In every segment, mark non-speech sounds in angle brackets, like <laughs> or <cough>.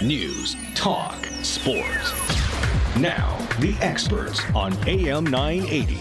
News, talk, sports. Now, the experts on AM 980.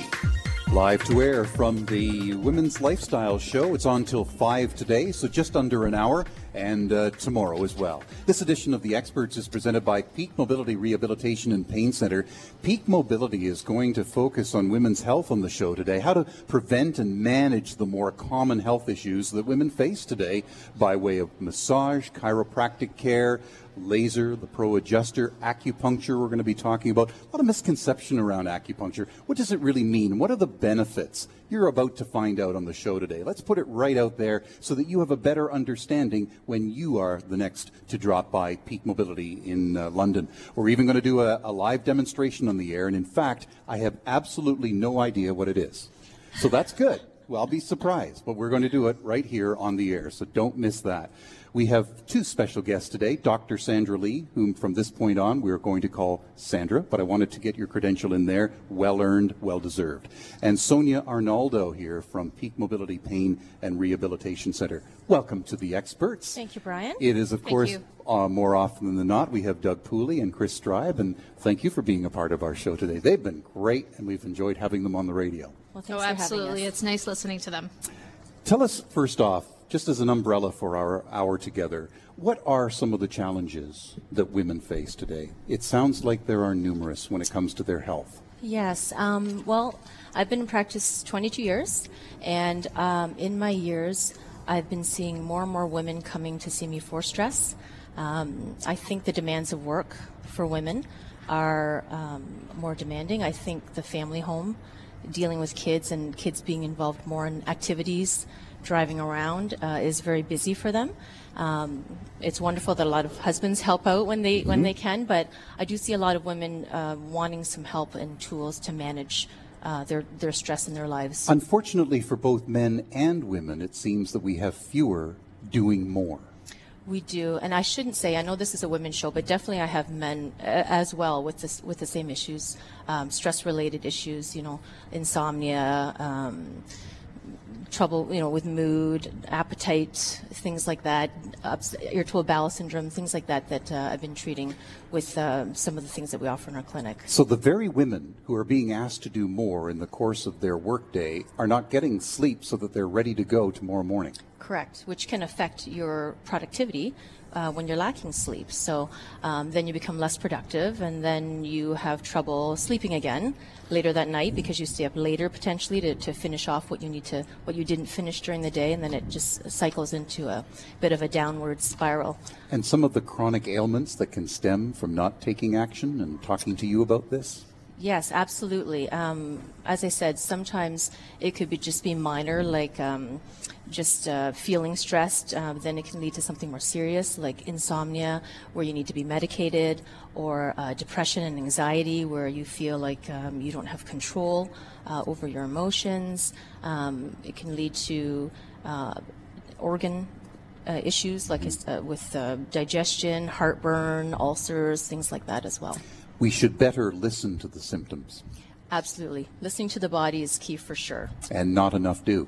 Live to air from the Women's Lifestyle Show. It's on till 5 today, so just under an hour, and uh, tomorrow as well. This edition of The Experts is presented by Peak Mobility Rehabilitation and Pain Center. Peak Mobility is going to focus on women's health on the show today, how to prevent and manage the more common health issues that women face today by way of massage, chiropractic care, laser, the Pro Adjuster, acupuncture. We're going to be talking about a lot of misconception around acupuncture. What does it really mean? What are the benefits? You're about to find out on the show today. Let's put it right out there so that you have a better understanding when you are the next to drop by Peak Mobility in uh, London. We're even going to do a, a live demonstration on the air, and in fact, I have absolutely no idea what it is. So that's good. Well, I'll be surprised, but we're going to do it right here on the air, so don't miss that. We have two special guests today Dr. Sandra Lee, whom from this point on we're going to call Sandra, but I wanted to get your credential in there. Well earned, well deserved. And Sonia Arnaldo here from Peak Mobility Pain and Rehabilitation Center. Welcome to the experts. Thank you, Brian. It is, of Thank course, uh, more often than not, we have Doug Pooley and Chris Stribe, and thank you for being a part of our show today. They've been great, and we've enjoyed having them on the radio. Well, thanks Oh, for having absolutely. us. It's nice listening to them. Tell us first off, just as an umbrella for our hour together, what are some of the challenges that women face today? It sounds like there are numerous when it comes to their health. Yes. Um, well, I've been in practice 22 years, and um, in my years, I've been seeing more and more women coming to see me for stress. Um, I think the demands of work for women are um, more demanding. I think the family home, dealing with kids and kids being involved more in activities, driving around, uh, is very busy for them. Um, it's wonderful that a lot of husbands help out when they when they can, but I do see a lot of women uh, wanting some help and tools to manage uh, their their stress in their lives. Unfortunately for both men and women, it seems that we have fewer doing more. We do, and I shouldn't say. I know this is a women's show, but definitely I have men uh, as well with this with the same issues, um, stress-related issues. You know, insomnia, um, trouble, you know, with mood, appetite, things like that, ups- irritable bowel syndrome, things like that. That uh, I've been treating with uh, some of the things that we offer in our clinic. So the very women who are being asked to do more in the course of their workday are not getting sleep so that they're ready to go tomorrow morning. Correct, which can affect your productivity uh, when you're lacking sleep. So um, then you become less productive, and then you have trouble sleeping again later that night because you stay up later potentially to, to finish off what you need to what you didn't finish during the day, and then it just cycles into a bit of a downward spiral. And some of the chronic ailments that can stem from not taking action and talking to you about this? Yes, absolutely. Um, as I said, sometimes it could be just be minor, like um, just uh, feeling stressed. Uh, then it can lead to something more serious, like insomnia, where you need to be medicated, or uh, depression and anxiety, where you feel like um, you don't have control uh, over your emotions. Um, it can lead to uh, organ uh, issues, like uh, with uh, digestion, heartburn, ulcers, things like that as well. We should better listen to the symptoms, Absolutely. Listening to the body is key for sure. and not enough do.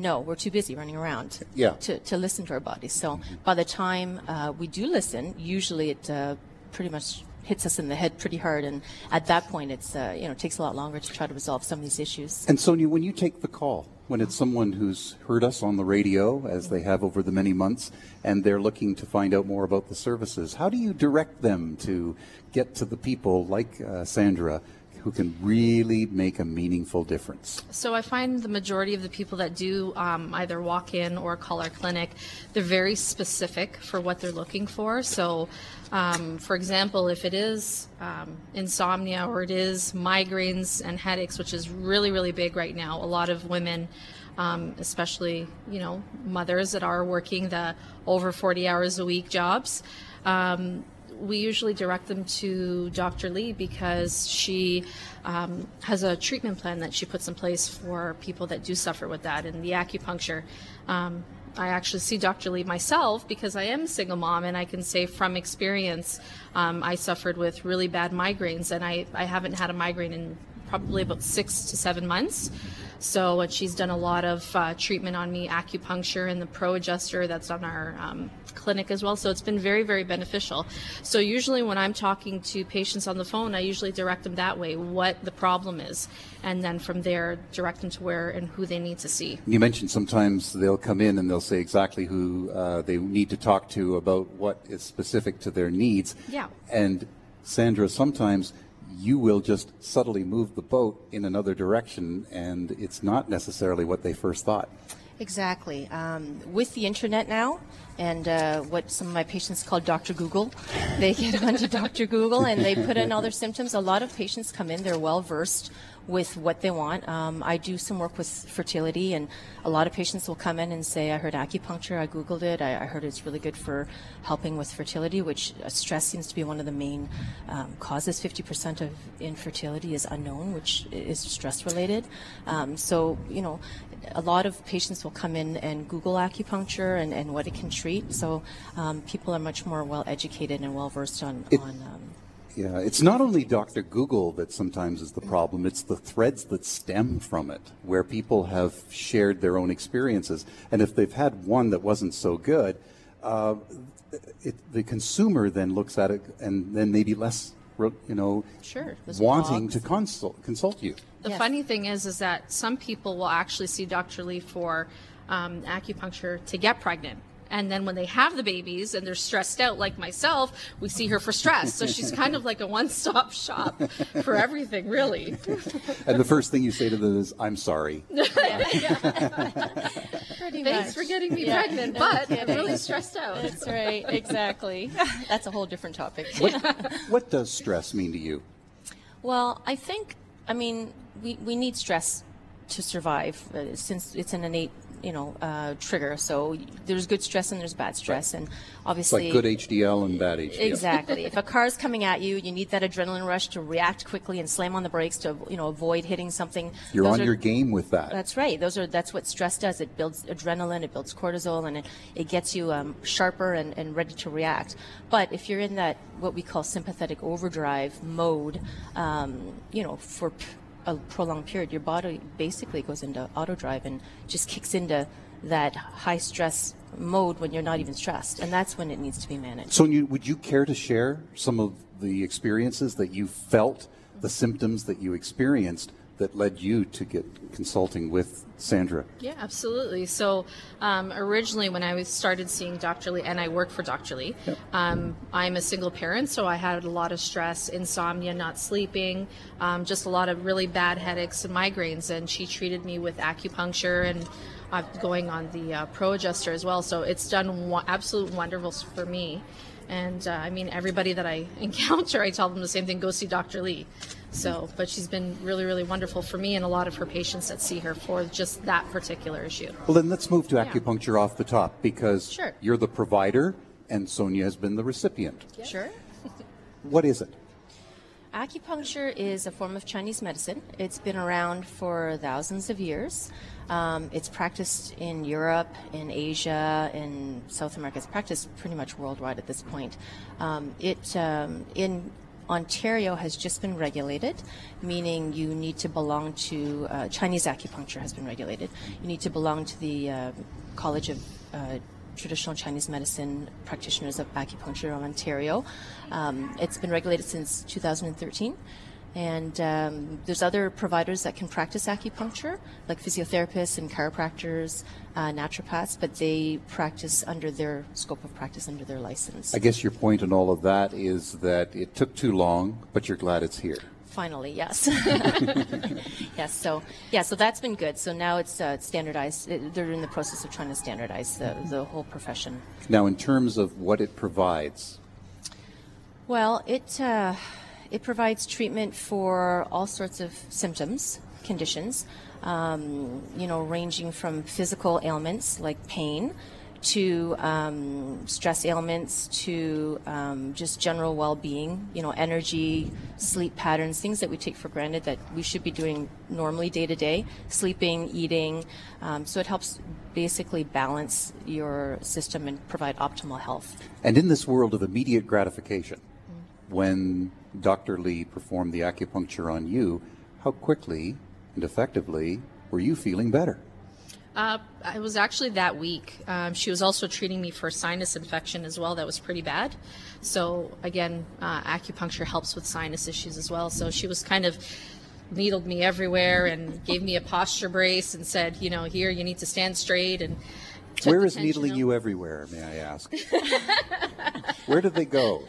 No, we're too busy running around Yeah. to, to listen to our bodies. So by the time uh, we do listen, usually it uh, pretty much hits us in the head pretty hard. And at that point, it's, uh, you know, it takes a lot longer to try to resolve some of these issues. And Sonia, when you take the call, when it's someone who's heard us on the radio, as they have over the many months, and they're looking to find out more about the services, how do you direct them to get to the people like uh, Sandra who can really make a meaningful difference? So I find the majority of the people that do um, either walk in or call our clinic, they're very specific for what they're looking for. So, um, for example, if it is um, insomnia or it is migraines and headaches, which is really, really big right now, a lot of women. Um, especially, you know, mothers that are working the over 40 hours a week jobs, um, we usually direct them to Dr. Lee because she um, has a treatment plan that she puts in place for people that do suffer with that. And the acupuncture, um, I actually see Dr. Lee myself because I am a single mom, and I can say from experience, um, I suffered with really bad migraines, and I, I haven't had a migraine in probably about six to seven months. So she's done a lot of uh, treatment on me, acupuncture and the Pro Adjuster that's on our um, clinic as well. So it's been very, very beneficial. So usually when I'm talking to patients on the phone, I usually direct them that way, what the problem is, and then from there direct them to where and who they need to see. You mentioned sometimes they'll come in and they'll say exactly who uh, they need to talk to about what is specific to their needs. Yeah. And Sandra, sometimes you will just subtly move the boat in another direction, and it's not necessarily what they first thought. Exactly. Um, with the internet now, and uh, what some of my patients call Dr. Google, they get <laughs> onto Dr. Google and they put in all their symptoms. A lot of patients come in, they're well versed with what they want. Um, I do some work with fertility, and a lot of patients will come in and say, I heard acupuncture, I Googled it, I, I heard it's really good for helping with fertility, which uh, stress seems to be one of the main um, causes. 50% of infertility is unknown, which is stress related. Um, so, you know, a lot of patients will come in and Google acupuncture and, and what it can treat. So um, people are much more well educated and well versed on. It, on um, yeah, it's not only Dr. Google that sometimes is the problem, it's the threads that stem from it, where people have shared their own experiences. And if they've had one that wasn't so good, uh, it, the consumer then looks at it and then maybe less, you know, sure, wanting blogs. to consult, consult you. The Yes. funny thing is, is that some people will actually see Dr. Lee for um, acupuncture to get pregnant. And then when they have the babies and they're stressed out, like myself, we see her for stress. So she's kind of like a one-stop shop for everything, really. And the first thing you say to them is, I'm sorry. <laughs> Pretty Thanks for getting me pregnant, but I'm really stressed out. That's right, exactly. That's a whole different topic. What, what does stress mean to you? Well, I think, I mean, we, we need stress to survive uh, since it's an innate, you know, uh, trigger. So there's good stress and there's bad stress. And It's obviously. like good HDL and bad HDL. Exactly. <laughs> if a car is coming at you, you need that adrenaline rush to react quickly and slam on the brakes to, you know, avoid hitting something. You're Those on are- your game with that. That's right. Those are that's what stress does. It builds adrenaline, it builds cortisol, and it, it gets you um, sharper and, and ready to react. But if you're in that what we call sympathetic overdrive mode, um, you know, for a prolonged period, your body basically goes into auto drive and just kicks into that high stress mode when you're not even stressed, and that's when it needs to be managed. So, would you care to share some of the experiences that you felt, the symptoms that you experienced that led you to get consulting with Sandra? Yeah, absolutely. So um, originally, when I was started seeing Dr. Lee, and I work for Dr. Lee, um, I'm a single parent, so I had a lot of stress, insomnia, not sleeping, um, just a lot of really bad headaches and migraines. And she treated me with acupuncture and uh, going on the uh, Pro Adjuster as well. So it's done wo- absolute wonderfuls for me. And uh, I mean, everybody that I <laughs> encounter, I tell them the same thing: go see Dr. Lee. So, but she's been really, really wonderful for me and a lot of her patients that see her for just that particular issue. Well, then let's move to acupuncture off the top because Sure. you're the provider and Sonia has been the recipient. Sure. <laughs> What is it? Acupuncture is a form of Chinese medicine. It's been around for thousands of years. Um, it's practiced in Europe, in Asia, in South America. It's practiced pretty much worldwide at this point. Um, it um, in Ontario has just been regulated, meaning you need to belong to uh, Chinese acupuncture has been regulated. You need to belong to the uh, College of uh, traditional Chinese medicine practitioners of acupuncture of Ontario. Um, it's been regulated since 2013. And um, there's other providers that can practice acupuncture, like physiotherapists and chiropractors, uh, naturopaths, but they practice under their scope of practice, under their license. I guess your point in all of that is that it took too long, but you're glad it's here. Finally, yes. <laughs> yes, so yeah, so that's been good. So now it's uh, standardized. They're in the process of trying to standardize the, the whole profession. Now, in terms of what it provides, Well, it uh, it provides treatment for all sorts of symptoms, conditions, um, you know, ranging from physical ailments like pain to um, stress ailments to um, just general well-being, you know, energy, sleep patterns, things that we take for granted that we should be doing normally day to day, sleeping, eating. Um, so it helps basically balance your system and provide optimal health. and in this world of immediate gratification, when Dr. Lee performed the acupuncture on you, how quickly and effectively were you feeling better? Uh, it was actually that week. Um, she was also treating me for sinus infection as well. That was pretty bad. So again, uh, acupuncture helps with sinus issues as well. So she was kind of needled me everywhere and gave me a posture brace and said, you know, here you need to stand straight and. Where is needling out. you everywhere, may I ask? <laughs> Where did they go?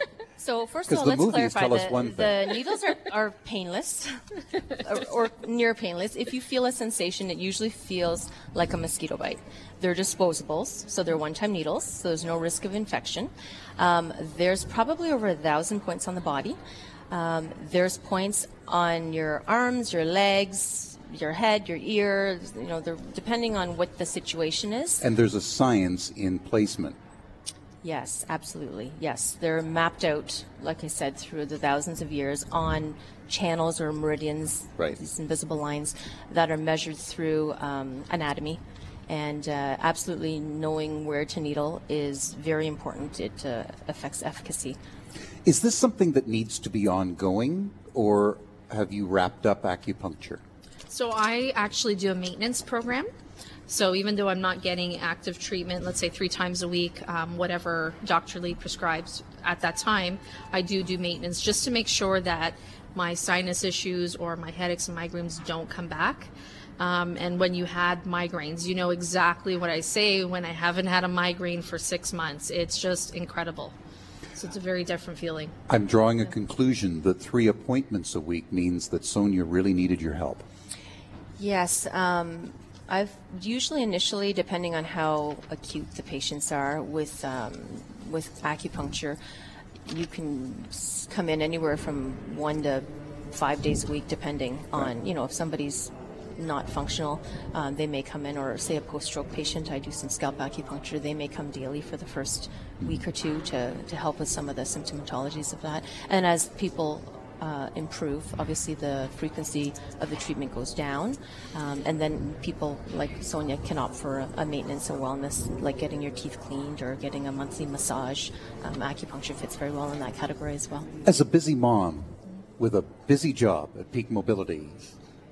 So first of all, let's clarify us the, one thing. the needles are, are painless <laughs> or, or near painless. If you feel a sensation, it usually feels like a mosquito bite. They're disposables, so they're one-time needles, so there's no risk of infection. Um, there's probably over a thousand points on the body. Um, there's points on your arms, your legs, your head, your ears. You know, they're, depending on what the situation is. And there's a science in placement. Yes, absolutely. Yes, they're mapped out, like I said, through the thousands of years on channels or meridians, Right. these invisible lines that are measured through um, anatomy. And uh, absolutely knowing where to needle is very important. It uh, affects efficacy. Is this something that needs to be ongoing, or have you wrapped up acupuncture? So I actually do a maintenance program. So even though I'm not getting active treatment, let's say three times a week, um, whatever Dr. Lee prescribes at that time, I do do maintenance just to make sure that my sinus issues or my headaches and migraines don't come back. Um, and when you had migraines, you know exactly what I say when I haven't had a migraine for six months. It's just incredible. So it's a very different feeling. I'm drawing a conclusion that three appointments a week means that Sonia really needed your help. Yes, um, I've usually initially, depending on how acute the patients are with um, with acupuncture, you can come in anywhere from one to five days a week, depending on you know if somebody's not functional, um, they may come in, or say a post-stroke patient, I do some scalp acupuncture. They may come daily for the first week or two to, to help with some of the symptomatologies of that. And as people uh, improve, obviously the frequency of the treatment goes down, um, and then people like Sonia can opt for a, a maintenance and wellness, like getting your teeth cleaned or getting a monthly massage. Um, acupuncture fits very well in that category as well. As a busy mom with a busy job at Peak Mobility,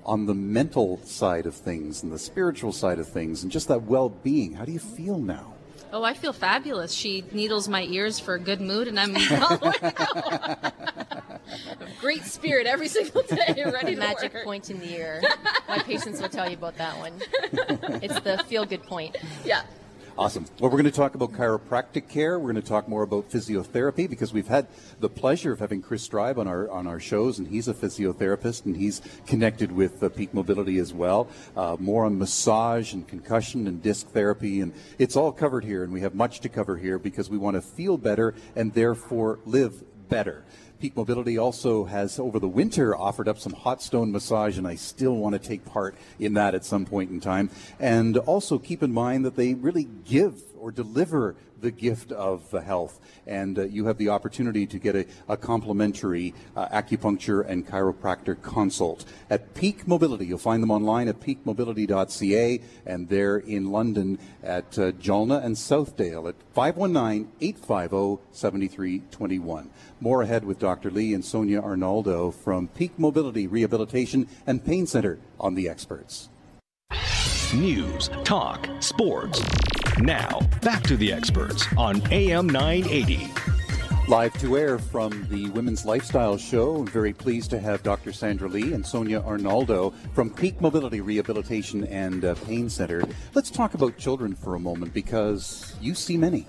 on the mental side of things and the spiritual side of things and just that well-being, how do you feel now? Oh, I feel fabulous. She needles my ears for a good mood, and I'm all the way out. Great spirit every single day, ready to Magic work. point in the ear. My patients will tell you about that one. It's the feel-good point. Yeah. Awesome. Well, we're going to talk about chiropractic care. We're going to talk more about physiotherapy because we've had the pleasure of having Chris Stribe on our on our shows, and he's a physiotherapist and he's connected with uh, Peak Mobility as well. Uh, more on massage and concussion and disc therapy, and it's all covered here. And we have much to cover here because we want to feel better and therefore live better. Peak Mobility also has, over the winter, offered up some hot stone massage, and I still want to take part in that at some point in time. And also keep in mind that they really give or deliver the gift of health. And uh, you have the opportunity to get a, a complimentary uh, acupuncture and chiropractor consult at Peak Mobility. You'll find them online at peakmobility.ca and they're in London at uh, Jalna and Southdale at 519 850 7321. More ahead with Dr. Lee and Sonia Arnaldo from Peak Mobility Rehabilitation and Pain Center on the experts. News, talk, sports. Now, back to the experts on AM 980. Live to air from the Women's Lifestyle Show. I'm very pleased to have Dr. Sandra Lee and Sonia Arnaldo from Peak Mobility Rehabilitation and uh, Pain Center. Let's talk about children for a moment because you see many.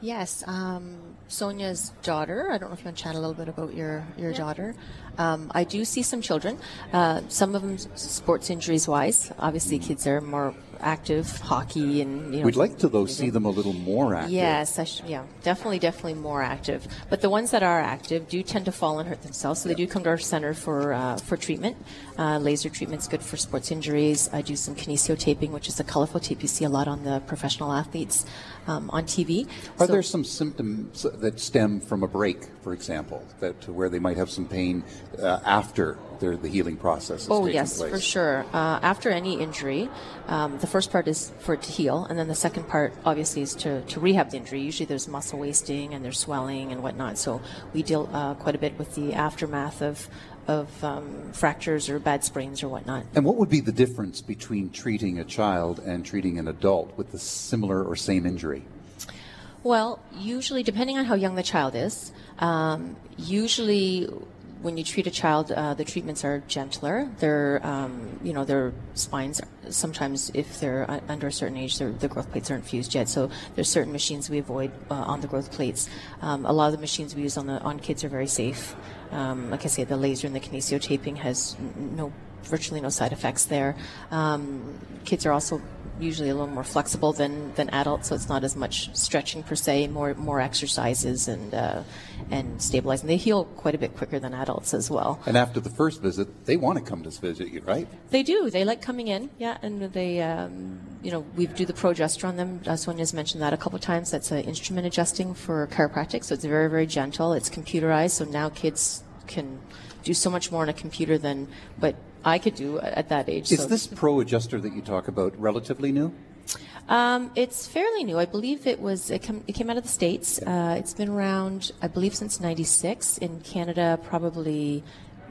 Yes, um, Sonia's daughter. I don't know if you want to chat a little bit about your your daughter. Um, I do see some children. Uh, some of them sports injuries wise. Obviously, kids are more active, hockey, and you know. We'd like to, though, see them a little more active. Yes, I sh- yeah, definitely, definitely more active. But the ones that are active do tend to fall and hurt themselves, so they do come to our center for uh, for treatment. Uh, laser treatment's good for sports injuries. I do some kinesio taping, which is a colorful tape you see a lot on the professional athletes um, on TV. Are So- there some symptoms that stem from a break, for example, that where they might have some pain uh, after the healing process? Is Oh yes, place? for sure. Uh, after any injury, um, the first part is for it to heal, and then the second part, obviously, is to, to rehab the injury. Usually, there's muscle wasting and there's swelling and whatnot. So we deal uh, quite a bit with the aftermath of of um, fractures or bad sprains or whatnot. And what would be the difference between treating a child and treating an adult with a similar or same injury? Well, usually, depending on how young the child is, um, usually when you treat a child, uh, the treatments are gentler. Their, um, you know, their spines. Sometimes, if they're under a certain age, the growth plates aren't fused yet. So there's certain machines we avoid uh, on the growth plates. Um, a lot of the machines we use on the on kids are very safe. Um, like I say, the laser and the kinesio taping has no virtually no side effects there. Um, kids are also usually a little more flexible than, than adults, so it's not as much stretching per se, more more exercises and uh, and stabilizing. They heal quite a bit quicker than adults as well. And after the first visit, they want to come to visit you, right? They do. They like coming in, yeah, and they, um, you know, we do the ProAdjuster on them. Uh, Sonia's mentioned that a couple of times. That's an instrument adjusting for chiropractic, so it's very very gentle. It's computerized, so now kids can do so much more on a computer than but I could do at that age. Is so. this ProAdjuster that you talk about relatively new? Um, it's fairly new. I believe it was it, com- it came out of the states. Uh, it's been around, I believe, since '96 in Canada, probably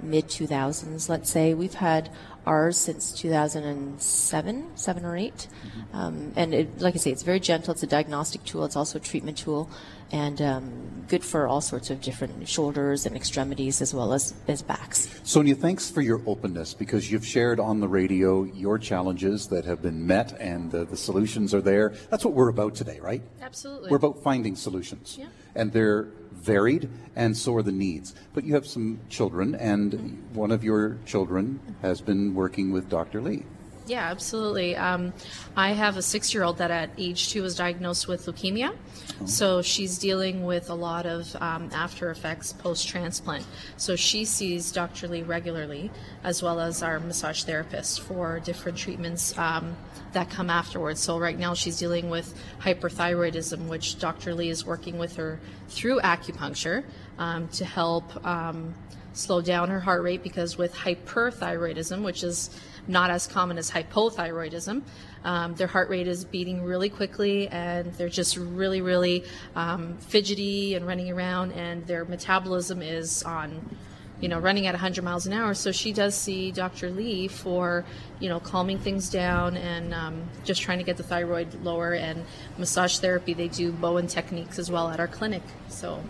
mid 2000s. Let's say we've had ours since 2007, seven or 8 mm-hmm. um, and it, like I say, it's very gentle. It's a diagnostic tool. It's also a treatment tool, and um, good for all sorts of different shoulders and extremities as well as, as backs. Sonia, thanks for your openness because you've shared on the radio your challenges that have been met and uh, the solutions are there. That's what we're about today, right? Absolutely. We're about finding solutions. Yeah. And they're varied, and so are the needs. But you have some children, and one of your children has been working with Dr. Lee. Yeah, absolutely. Um, I have a six year old that at age two was diagnosed with leukemia. Oh. So she's dealing with a lot of um, after effects post transplant. So she sees Dr. Lee regularly, as well as our massage therapist for different treatments um, that come afterwards. So right now she's dealing with hyperthyroidism, which Dr. Lee is working with her through acupuncture um, to help um, slow down her heart rate because with hyperthyroidism, which is not as common as hypothyroidism. Um, their heart rate is beating really quickly and they're just really, really um, fidgety and running around, and their metabolism is on you know, running at 100 miles an hour. So she does see Dr. Lee for, you know, calming things down and um, just trying to get the thyroid lower and massage therapy. They do Bowen techniques as well at our clinic. So,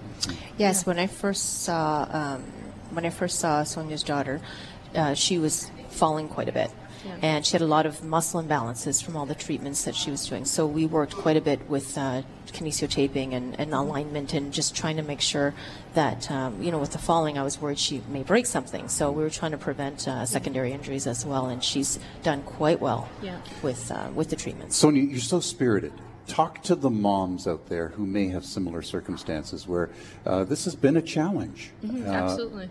yes, yeah. when I first saw um, when I first saw Sonia's daughter, uh, she was falling quite a bit. Yeah. And she had a lot of muscle imbalances from all the treatments that she was doing. So we worked quite a bit with uh, kinesio taping and, and, alignment and just trying to make sure that, um, you know, with the falling, I was worried she may break something. So we were trying to prevent uh, secondary injuries as well. And she's done quite well yeah. with, uh, with the treatments. Sonia, you're so spirited talk to the moms out there who may have similar circumstances where uh, this has been a challenge. Mm-hmm, uh, absolutely.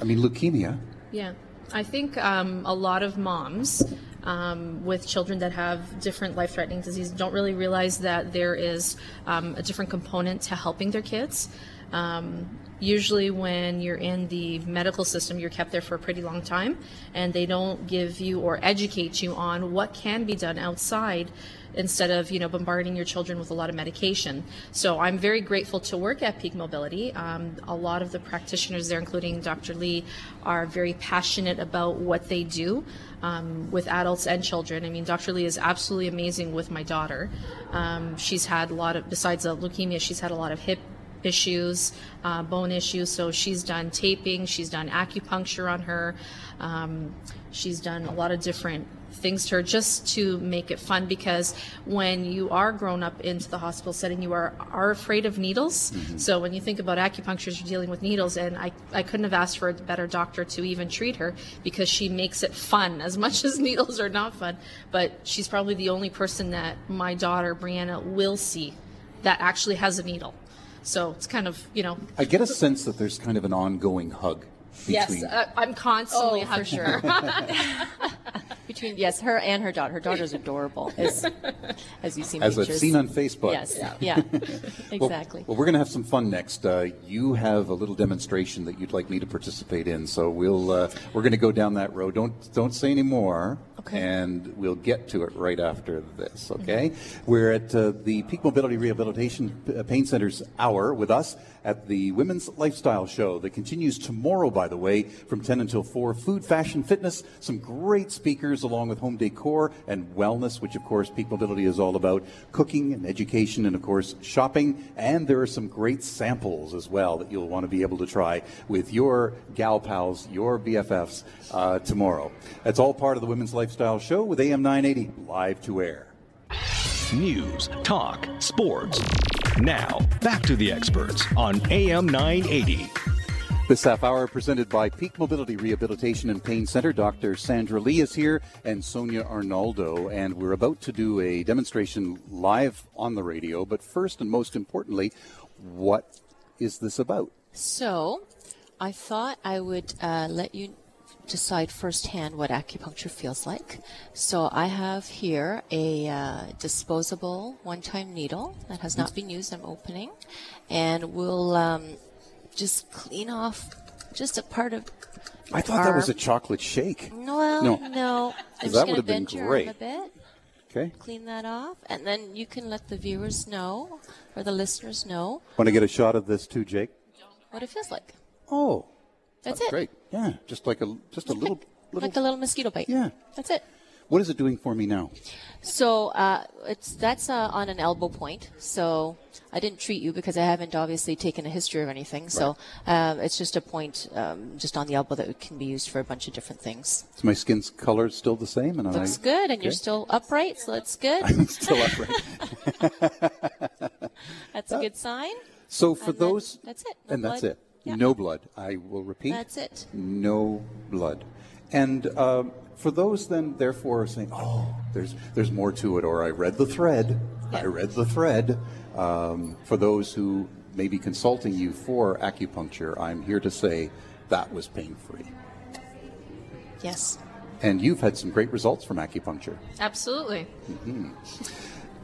I mean, leukemia. Yeah. I think um, a lot of moms um, with children that have different life threatening diseases don't really realize that there is um, a different component to helping their kids. Um, usually, when you're in the medical system, you're kept there for a pretty long time, and they don't give you or educate you on what can be done outside instead of you know bombarding your children with a lot of medication. So I'm very grateful to work at Peak Mobility. Um, a lot of the practitioners there, including Dr. Lee, are very passionate about what they do. Um, with adults and children. I mean, Dr. Lee is absolutely amazing with my daughter. Um, she's had a lot of, besides the leukemia, she's had a lot of hip issues, uh, bone issues. So she's done taping, she's done acupuncture on her, um, she's done a lot of different things to her just to make it fun because when you are grown up into the hospital setting you are are afraid of needles. Mm-hmm. so when you think about acupuncture you're dealing with needles and I, I couldn't have asked for a better doctor to even treat her because she makes it fun as much as <laughs> needles are not fun. But she's probably the only person that my daughter brianna will see that actually has a needle. So it's kind of you know. I get a sense that there's kind of an ongoing hug between... Yes, uh, I'm constantly oh, for sure. <laughs> <laughs> between yes, her and her daughter. Her daughter's adorable, as, <laughs> as you see. As pictures. I've seen on Facebook. Yes, yeah, yeah. <laughs> exactly. Well, well, we're going to have some fun next. Uh, you have a little demonstration that you'd like me to participate in, so we'll uh, we're going to go down that road. Don't don't say any more. Okay. And we'll get to it right after this, okay? We're at uh, the Peak Mobility Rehabilitation uh, Pain Center's hour with us at the Women's Lifestyle Show that continues tomorrow, by the way, from 10 until 4. Food, fashion, fitness, some great speakers along with home decor and wellness, which of course Peak Mobility is all about, cooking and education, and of course shopping. And there are some great samples as well that you'll want to be able to try with your gal pals, your BFFs uh, tomorrow. That's all part of the Women's Lifestyle Show with AM 980 live to air. News, talk, sports. Now, back to the experts on AM 980. This half hour presented by Peak Mobility Rehabilitation and Pain Center. Dr. Sandra Lee is here and Sonia Arnaldo, and we're about to do a demonstration live on the radio. But first and most importantly, what is this about? So, I thought I would uh, let you decide firsthand what acupuncture feels like. So, I have here a uh, disposable one time needle that has not been used. I'm opening, and we'll um, just clean off just a part of. I thought that was a chocolate shake. Well, No. no. I'm that would've been great. a bit. Okay. Clean that off, and then you can let the viewers know or the listeners know Want to get a shot of this too, Jake? what it feels like. Oh, That's, that's it. great. Yeah, just like a just a little little. Like a little mosquito bite. Yeah. That's it. What is it doing for me now? So uh, it's that's uh, on an elbow point. So I didn't treat you because I haven't obviously taken a history of anything. So um, it's just a point um, just on the elbow that can be used for a bunch of different things. Is my skin's color is still the same? And Looks I, good, and you're still upright, so that's good. <laughs> I'm still upright. <laughs> <laughs> That's a good sign. So for And those, that's it. No and that's it. Yeah. No blood. I will repeat. That's it. No blood. And um, for those then, therefore, saying, "Oh, there's there's more to it," or "I read the thread," I read the thread. Um, for those who may be consulting you for acupuncture, I'm here to say that was pain-free, Yes. and you've had some great results from acupuncture. Absolutely.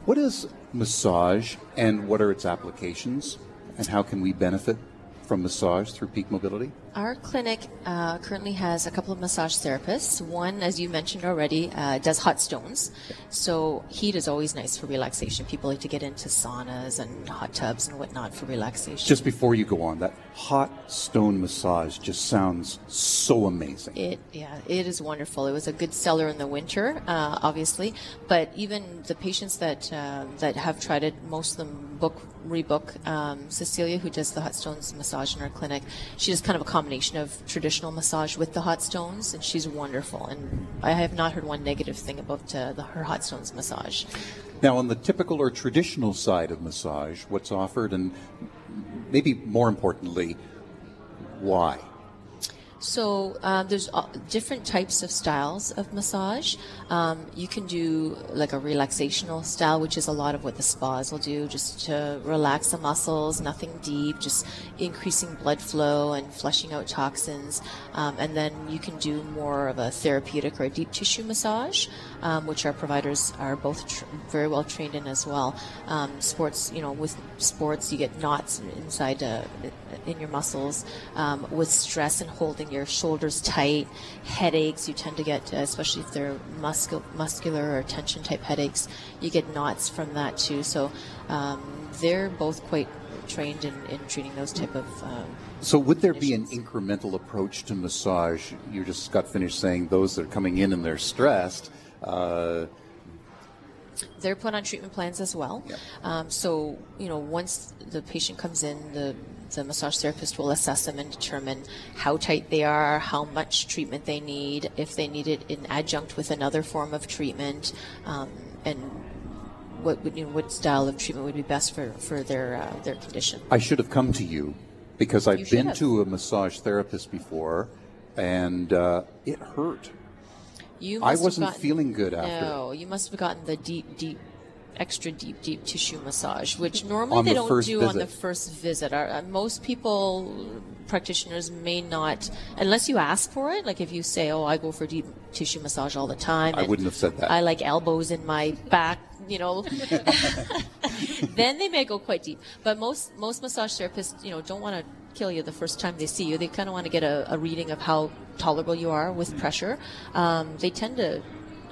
What is massage, and what are its applications, and how can we benefit from massage through peak mobility? Our clinic uh, currently has a couple of massage therapists. One, as you mentioned already, uh, does hot stones. So heat is always nice for relaxation. People like to get into saunas and hot tubs and whatnot for relaxation. Just before you go on, that hot stone massage just sounds so amazing. It yeah, it is wonderful. It was a good seller in the winter, uh, obviously, but even the patients that uh, that have tried it, most of them book rebook. Um, Cecilia, who does the hot stones massage in our clinic, she does kind of a combination of traditional massage with the hot stones, and she's wonderful. And I have not heard one negative thing about uh, the, her hot stones massage. Now, on the typical or traditional side of massage, what's offered, and maybe more importantly, why? So uh, there's different types of styles of massage. Um, you can do like a relaxational style, which is a lot of what the spas will do, just to relax the muscles, nothing deep, just increasing blood flow and flushing out toxins. Um, and then you can do more of a therapeutic or a deep tissue massage, um, which our providers are both tr- very well trained in as well. Um, sports, you know, with sports, you get knots inside uh, in your muscles. Um, with stress and holding your shoulders tight, headaches, you tend to get, uh, especially if they're muscul- muscular or tension type headaches, you get knots from that too. So um, they're both quite trained in, in treating those type of. Um, So, would there be an incremental approach to massage? You just got finished saying those that are coming in and they're stressed. Uh, they're put on treatment plans as well. Yep. Um, so, you know, once the patient comes in, the, the massage therapist will assess them and determine how tight they are, how much treatment they need, if they need it in adjunct with another form of treatment, um, and what would, you know, what style of treatment would be best for, for their, uh, their condition. I should have come to you because I've You been have. to a massage therapist before and uh, it hurt. You I wasn't gotten- feeling good after. No, you must have gotten the deep, deep, extra deep, deep tissue massage, which <laughs> normally they the don't do on the first visit. Our, uh, most people, practitioners, may not, unless you ask for it. Like if you say, "Oh, I go for deep tissue massage all the time," I wouldn't have said that. I like elbows in my back. You know, <laughs> <laughs> then they may go quite deep. But most most massage therapists, you know, don't want to kill you the first time they see you. They kind of want to get a, a reading of how tolerable you are with pressure. Um, they tend to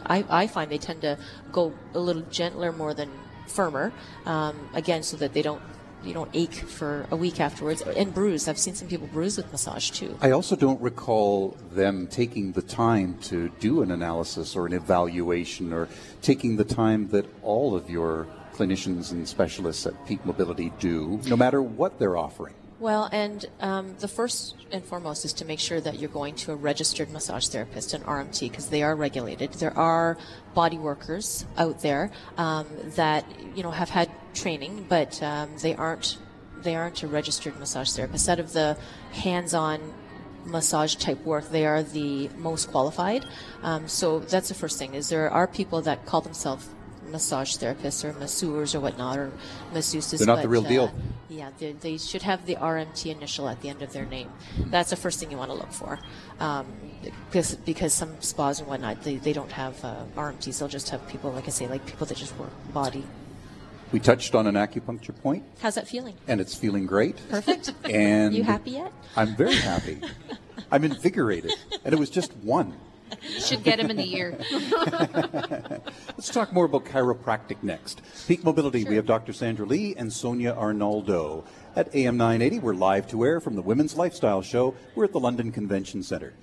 I, I find they tend to go a little gentler more than firmer. Um, again, so that they don't you don't ache for a week afterwards and bruise. I've seen some people bruise with massage too. I also don't recall them taking the time to do an analysis or an evaluation or taking the time that all of your clinicians and specialists at Peak Mobility do, no matter what they're offering. Well, and um, the first and foremost is to make sure that you're going to a registered massage therapist, an RMT, because they are regulated. There are body workers out there um, that you know have had training, but um, they aren't they aren't a registered massage therapist. Out of the hands-on massage type work, they are the most qualified. Um, so that's the first thing. Is there are people that call themselves massage therapists or masseurs or whatnot or masseuses. They're not the real deal. Uh, yeah, they, they, should have the RMT initial at the end of their name. That's the first thing you want to look for. Um, because, because some spas and whatnot, they, they don't have uh, RMTs. They'll just have people, like I say, like people that just work body. We touched on an acupuncture point. How's that feeling? And it's feeling great. Perfect. And you happy yet? I'm very happy. I'm invigorated. And it was just one. <laughs> Should get him in the ear. <laughs> Let's talk more about chiropractic next. Peak Mobility, sure. we have Dr. Sandra Lee and Sonia Arnaldo. At AM 980, we're live to air from the Women's Lifestyle Show. We're at the London Convention Center.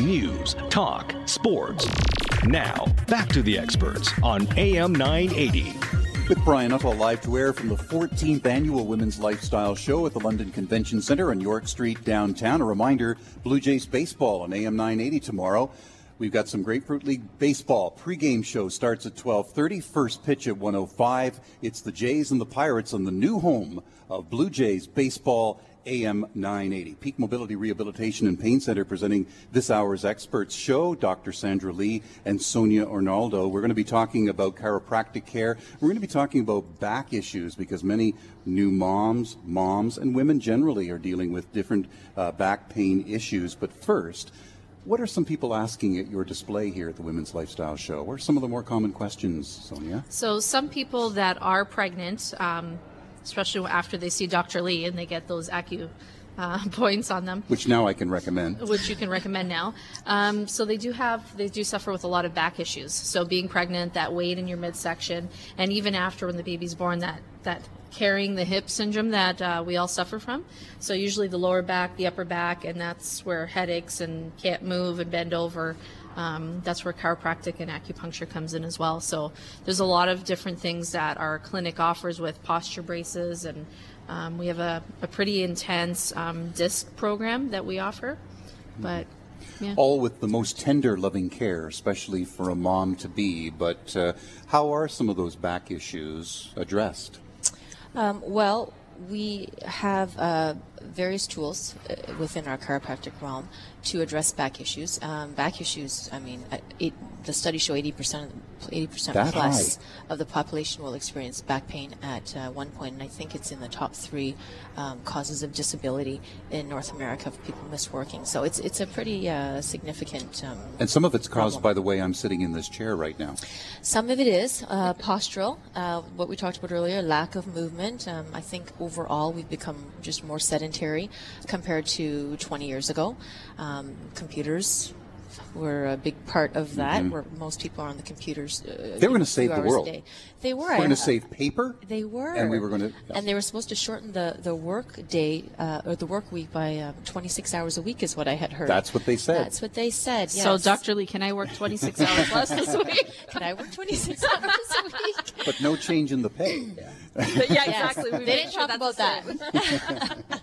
News, talk, sports. Now, back to the experts on AM 980 with Brian Nuttall live to air from the 14th annual Women's Lifestyle Show at the London Convention Center on York Street downtown. A reminder, Blue Jays baseball on AM 980 tomorrow. We've got some Grapefruit League baseball. Pre-game show starts at 12:30. First pitch at 105. It's the Jays and the Pirates on the new home of Blue Jays baseball AM 980. Peak Mobility Rehabilitation and Pain Center presenting this hour's experts show, Dr. Sandra Lee and Sonia Arnaldo. We're going to be talking about chiropractic care. We're going to be talking about back issues because many new moms, moms, and women generally are dealing with different uh, back pain issues. But first, what are some people asking at your display here at the Women's Lifestyle Show? What are some of the more common questions, Sonia? So, some people that are pregnant, um, especially after they see Dr. Lee and they get those acu uh, <laughs> points on them. Which now I can recommend. Which you can recommend now. Um, so they do have, they do suffer with a lot of back issues. So being pregnant, that weight in your midsection, and even after when the baby's born, that that carrying the hip syndrome that uh, we all suffer from. So usually the lower back, the upper back, and that's where headaches and can't move and bend over um, that's where chiropractic and acupuncture comes in as well. So there's a lot of different things that our clinic offers with posture braces, and um, we have a, a pretty intense um, disc program that we offer. But yeah. all with the most tender, loving care, especially for a mom to be. But uh, how are some of those back issues addressed? Um, well, we have uh, various tools uh, within our chiropractic realm to address back issues. Um, back issues, I mean, uh, it, the studies show 80% of 80% that plus high. of the population will experience back pain at uh, one point, and I think it's in the top three um, causes of disability in North America of people miss working. So it's it's a pretty uh, significant. Um, and some of it's caused problem. by the way I'm sitting in this chair right now. Some of it is uh, postural, uh, what we talked about earlier, lack of movement. Um, I think overall we've become just more sedentary compared to 20 years ago. Um, computers were a big part of that, mm-hmm. where most people are on the computers. Uh, they were going to save the world. They were. We're going to save paper. They were. And we were going to. Yeah. And they were supposed to shorten the, the work day uh, or the work week by um, 26 hours a week, is what I had heard. That's what they said. That's what they said. Yes. So, Dr. Lee, can I work 26 <laughs> hours less this week? Can I work 26 <laughs> hours a week? But no change in the pay. yeah, <laughs> exactly. Yes. They didn't sure talk about that.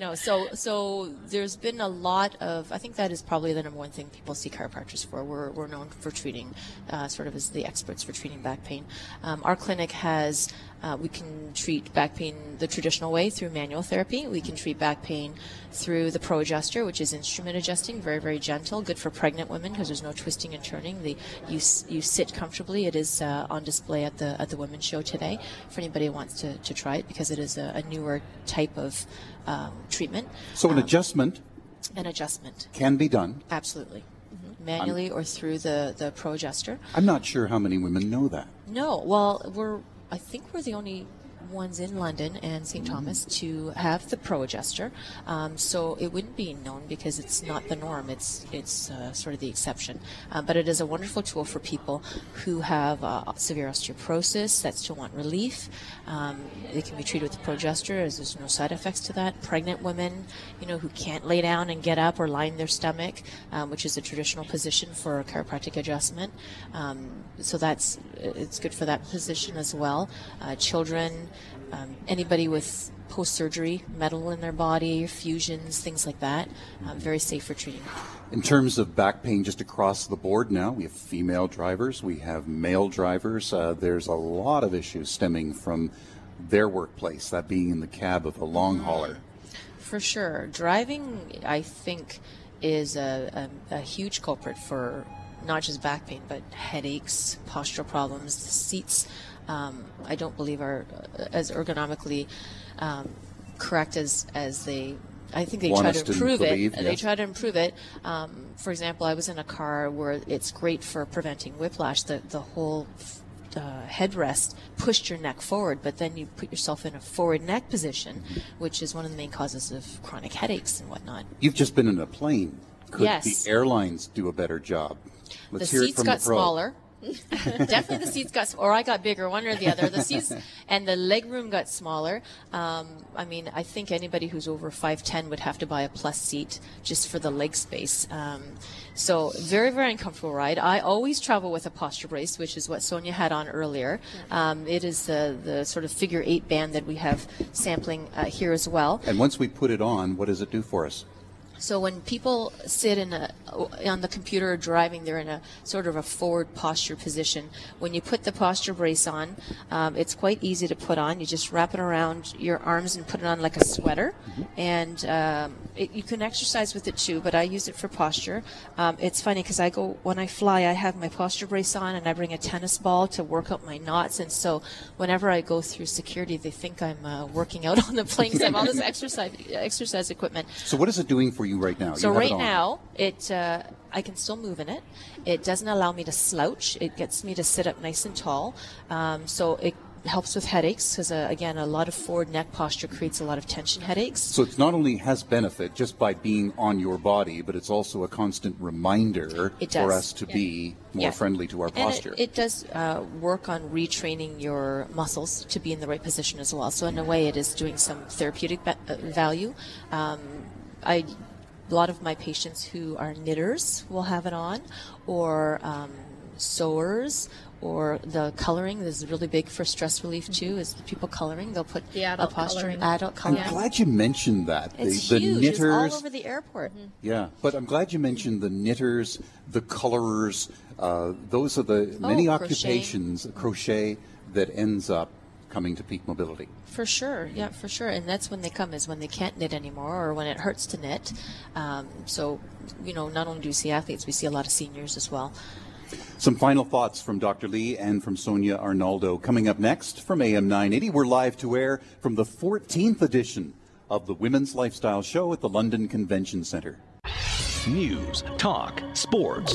no, so so there's been a lot of. I think that is probably the number one thing people see chiropractors for. We're, we're known for treating, uh, sort of as the experts for treating back pain. Um, our clinic has uh, we can treat back pain the traditional way through manual therapy. We can treat back pain through the Pro Adjuster, which is instrument adjusting, very very gentle, good for pregnant women because there's no twisting and turning. The you you sit comfortably. It is uh, on display at the at the Women's Show today for anybody who wants to, to try it because it is a, a newer type of um, treatment. So an um, adjustment. An adjustment can be done. Absolutely mm-hmm. manually I'm, or through the, the Pro Adjuster. I'm not sure how many women know that. No, well, we're I think we're the only ones in London and St. Thomas to have the Pro Adjuster. Um, so it wouldn't be known because it's not the norm. It's it's uh, sort of the exception. Uh, but it is a wonderful tool for people who have uh, severe osteoporosis that still want relief. Um, they can be treated with the Pro Adjuster as there's no side effects to that. Pregnant women, you know, who can't lay down and get up or line their stomach, um, which is a traditional position for chiropractic adjustment. Um, so that's it's good for that position as well. Uh, children, um, anybody with post surgery metal in their body, fusions, things like that, um, very safe for treating. In terms of back pain, just across the board now, we have female drivers, we have male drivers. Uh, there's a lot of issues stemming from their workplace, that being in the cab of a long hauler. For sure. Driving, I think, is a, a, a huge culprit for not just back pain, but headaches, postural problems. The seats, um, I don't believe, are uh, as ergonomically um, correct as, as they. I think they try to improve believe, it. They try to improve it. Um, for example, I was in a car where it's great for preventing whiplash. The the whole uh, headrest pushed your neck forward, but then you put yourself in a forward neck position, which is one of the main causes of chronic headaches and whatnot. You've just been in a plane. Could Yes. the airlines do a better job? Let's the hear it seats from got the smaller. <laughs> Definitely the seats got, or I got bigger, one or the other. The seats <laughs> and the leg room got smaller. Um, I mean, I think anybody who's over 5'10 would have to buy a plus seat just for the leg space. Um, so very, very uncomfortable ride. I always travel with a posture brace, which is what Sonia had on earlier. Um, it is the, the sort of figure eight band that we have sampling uh, here as well. And once we put it on, what does it do for us? So when people sit in a on the computer or driving, they're in a sort of a forward posture position. When you put the posture brace on, um, it's quite easy to put on. You just wrap it around your arms and put it on like a sweater, and um, it, you can exercise with it too. But I use it for posture. Um, it's funny because I go when I fly, I have my posture brace on, and I bring a tennis ball to work out my knots. And so whenever I go through security, they think I'm uh, working out <laughs> on the plane because I have all this <laughs> exercise exercise equipment. So what is it doing for you right now? So You right now, it uh, I can still move in it. It doesn't allow me to slouch. It gets me to sit up nice and tall. Um, so it helps with headaches because uh, again, a lot of forward neck posture creates a lot of tension headaches. So it's not only has benefit just by being on your body, but it's also a constant reminder It for us to be more Yeah. friendly to our And posture. it, it does uh, work on retraining your muscles to be in the right position as well. So in a way, it is doing some therapeutic ba- uh, value. Um, I, a lot of my patients who are knitters will have it on, or um, sewers. Or the coloring is really big for stress relief too. Is the people coloring? They'll put The a adult posture coloring. adult coloring. I'm glad you mentioned that. It's the, the huge. knitters. It's all over the airport. Yeah, but I'm glad you mentioned the knitters, the colorers. Uh, those are the many Oh, crocheting. occupations, crochet, that ends up coming to peak mobility. For sure, yeah, for sure. And that's when they come is when they can't knit anymore or when it hurts to knit. Um, so, you know, not only do we see athletes, we see a lot of seniors as well. Some final thoughts from Dr. Lee and from Sonia Arnaldo. Coming up next from AM 980, we're live to air from the 14th edition of the Women's Lifestyle Show at the London Convention Center. News, talk, sports.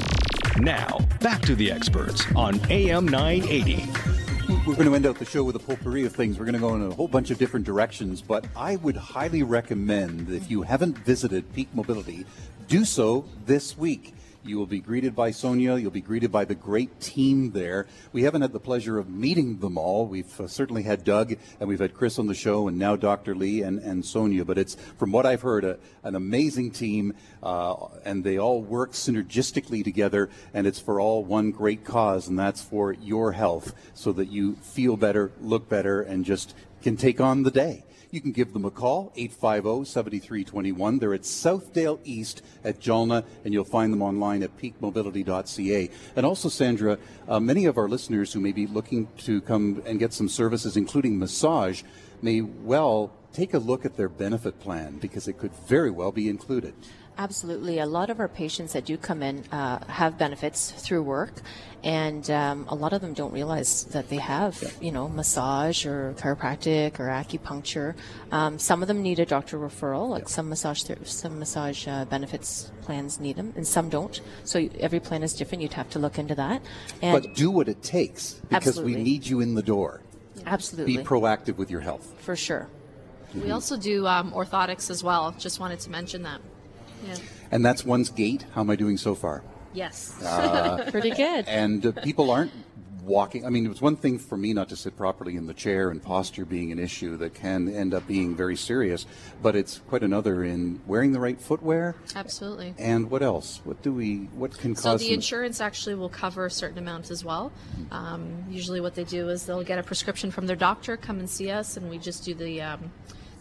Now, back to the experts on AM 980. We're going to end out the show with a potpourri of things. We're going to go in a whole bunch of different directions, but I would highly recommend that if you haven't visited Peak Mobility, do so this week. You will be greeted by Sonia. You'll be greeted by the great team there. We haven't had the pleasure of meeting them all. We've uh, certainly had Doug and we've had Chris on the show and now Dr. Lee and, and Sonia. But it's, from what I've heard, a, an amazing team uh, and they all work synergistically together and it's for all one great cause and that's for your health so that you feel better, look better, and just can take on the day. You can give them a call, 850-7321. They're at Southdale East at Jalna, and you'll find them online at peakmobility.ca. And also, Sandra, uh, many of our listeners who may be looking to come and get some services, including massage, may well take a look at their benefit plan because it could very well be included. Absolutely. A lot of our patients that do come in uh, have benefits through work, and um, a lot of them don't realize that they have, you know, massage or chiropractic or acupuncture. Um, some of them need a doctor referral, like some massage ther- some massage uh, benefits plans need them, and some don't. So every plan is different. You'd have to look into that. And but do what it takes because we need you in the door. Absolutely. Be proactive with your health. For sure. We also do um, orthotics as well. Just wanted to mention that. Yeah. And that's one's gait. How am I doing so far? Yes. <laughs> Pretty good. And uh, people aren't walking. I mean, it was one thing for me not to sit properly in the chair and posture being an issue that can end up being very serious, but it's quite another in wearing the right footwear. Absolutely. And what else? What do we, what can So cause So the some- insurance actually will cover a certain amount as well. Um, usually, what they do is they'll get a prescription from their doctor, come and see us, and we just do the um,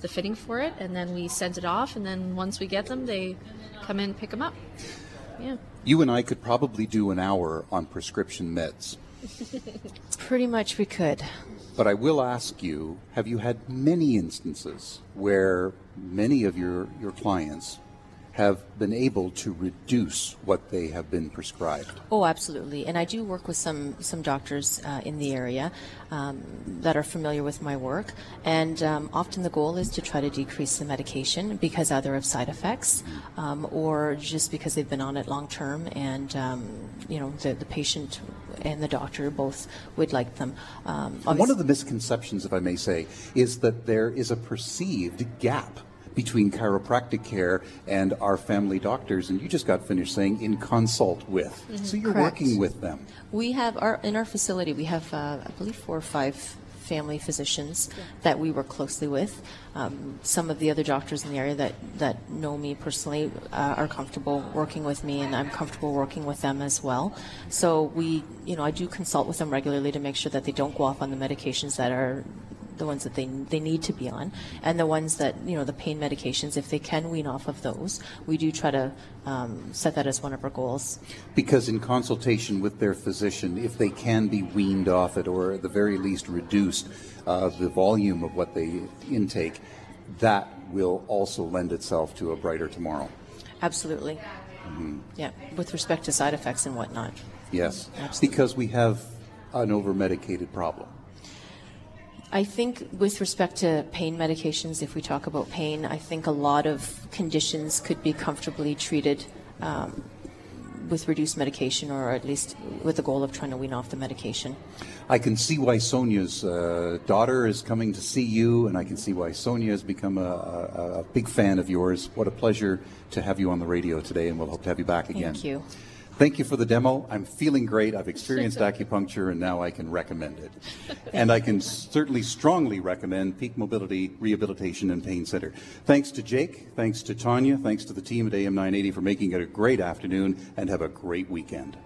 the fitting for it, and then we send it off. And then once we get them, they come in, pick them up. Yeah. You and I could probably do an hour on prescription meds. <laughs> Pretty much we could. But I will ask you, have you had many instances where many of your, your clients have been able to reduce what they have been prescribed? Oh, absolutely. And I do work with some some doctors uh, in the area um, that are familiar with my work. And um, often the goal is to try to decrease the medication because either of side effects um, or just because they've been on it long term, and um, you know the the patient and the doctor both would like them. Um, one of the misconceptions, if I may say, is that there is a perceived gap between chiropractic care and our family doctors. And you just got finished saying in consult with. So you're Correct. working with them. We have our in our facility. We have, uh, I believe, four or five family physicians that we work closely with. Um, some of the other doctors in the area that that know me personally uh, are comfortable working with me, and I'm comfortable working with them as well. So we, you know, I do consult with them regularly to make sure that they don't go off on the medications that are the ones that they they need to be on, and the ones that you know the pain medications. If they can wean off of those, we do try to um, set that as one of our goals. Because in consultation with their physician, if they can be weaned off it or at the very least reduced uh, the volume of what they intake, that will also lend itself to a brighter tomorrow. Absolutely. Yeah, with respect to side effects and whatnot. Yes. Absolutely. Because we have an over medicated problem. I think with respect to pain medications, if we talk about pain, I think a lot of conditions could be comfortably treated um, with reduced medication or at least with the goal of trying to wean off the medication. I can see why Sonia's uh, daughter is coming to see you, and I can see why Sonia has become a, a, a big fan of yours. What a pleasure to have you on the radio today, and we'll hope to have you back again. Thank you. Thank you for the demo. I'm feeling great. I've experienced acupuncture, and now I can recommend it. <laughs> And I can certainly strongly recommend Peak Mobility Rehabilitation and Pain Center. Thanks to Jake. Thanks to Tanya. Thanks to the team at AM 980 for making it a great afternoon, and have a great weekend.